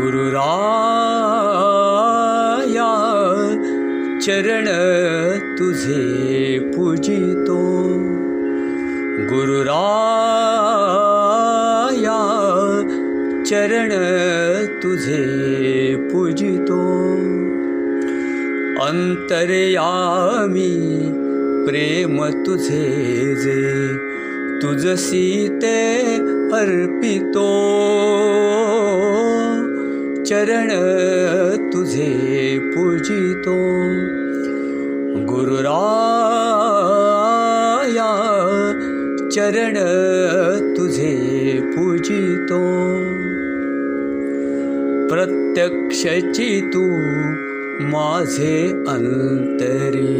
गुरुराया चरण तुझे पूजितो। गुरुराया चरण तुझे पूजितो। अंतर्यामी प्रेम तुझे जे तुझसी ते अर्पितो चरण तुझे पूजितो। गुरुराया चरण तुझे पूजितो। प्रत्यक्षची तू माझे अंतरी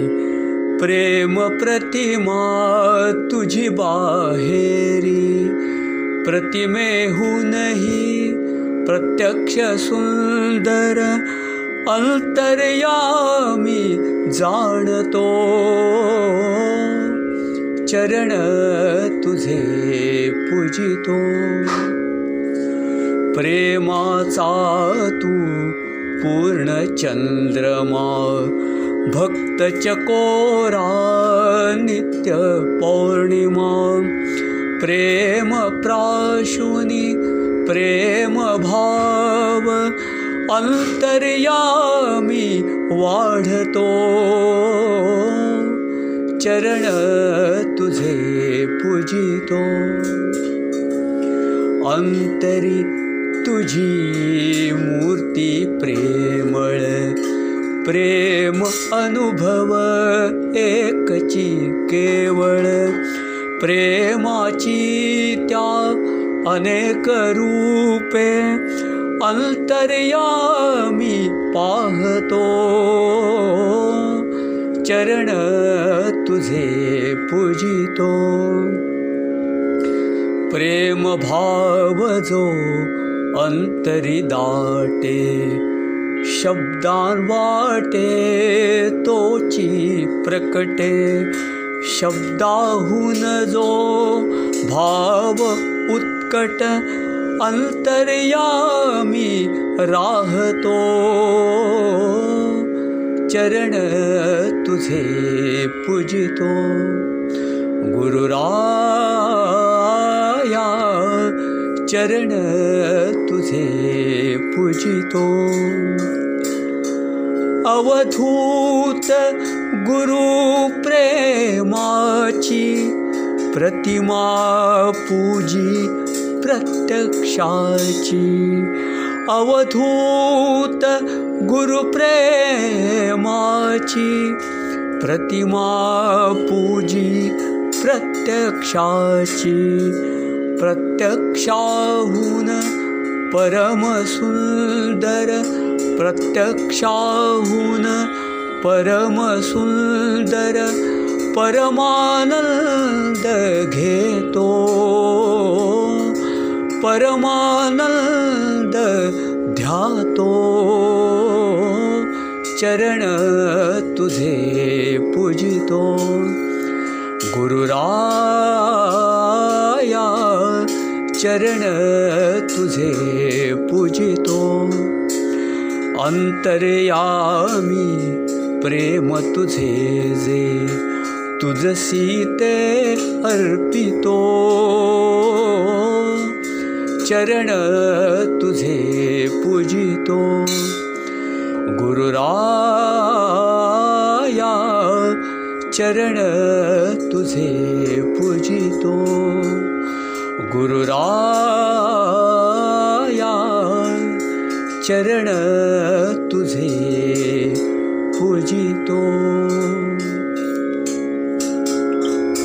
प्रेम प्रतिमा तुझी बाहेरी। प्रतिमेहूनही प्रत्यक्ष सुंदर अंतर्यामी जाणतो। चरण तुझे पूजितो। प्रेमाचा तू पूर्ण चंद्रमा भक्त चकोरा नित्य पौर्णिमा प्रेम भाव अंतर्यामी वाढतो। चरण तुझे पूजितो। अंतरी तुझी मूर्ती प्रेमळ प्रेम अनुभव एकची केवळ। प्रेमाची त्या अनेक रूपे अंतर्यामी पाहतो। चरण तुझे पूजितो। प्रेम भाव जो अंतरी दाटे शब्दान वाटे तोची प्रकटे। शब्दाहून जो भाव उत्कट अंतर्यामी राहतो। चरण तुझे पूजितो। गुरुराया चरण तुझे पूजितो। अवधूत गुरु प्रेमाची प्रतिमा पूजी प्रत्यक्षाची। अवधूत गुरुप्रेमाची। प्रतिमा पूजी प्रत्यक्षाची। प्रत्यक्षाहून परमसुंदर प्रत्यक्षाहून परमसुंदर परमानंद घेतो परमानंद ध्यातो चरण तुझे पूजितो। गुरुराया चरण तुझे पूजितो। अंतर्यामी प्रेम तुझे जे तुझसी ते अर्पितो। चरण तुझे पूजितो। गुरुराया चरण तुझे पूजितो। गुरुराया चरण तुझे पूजितो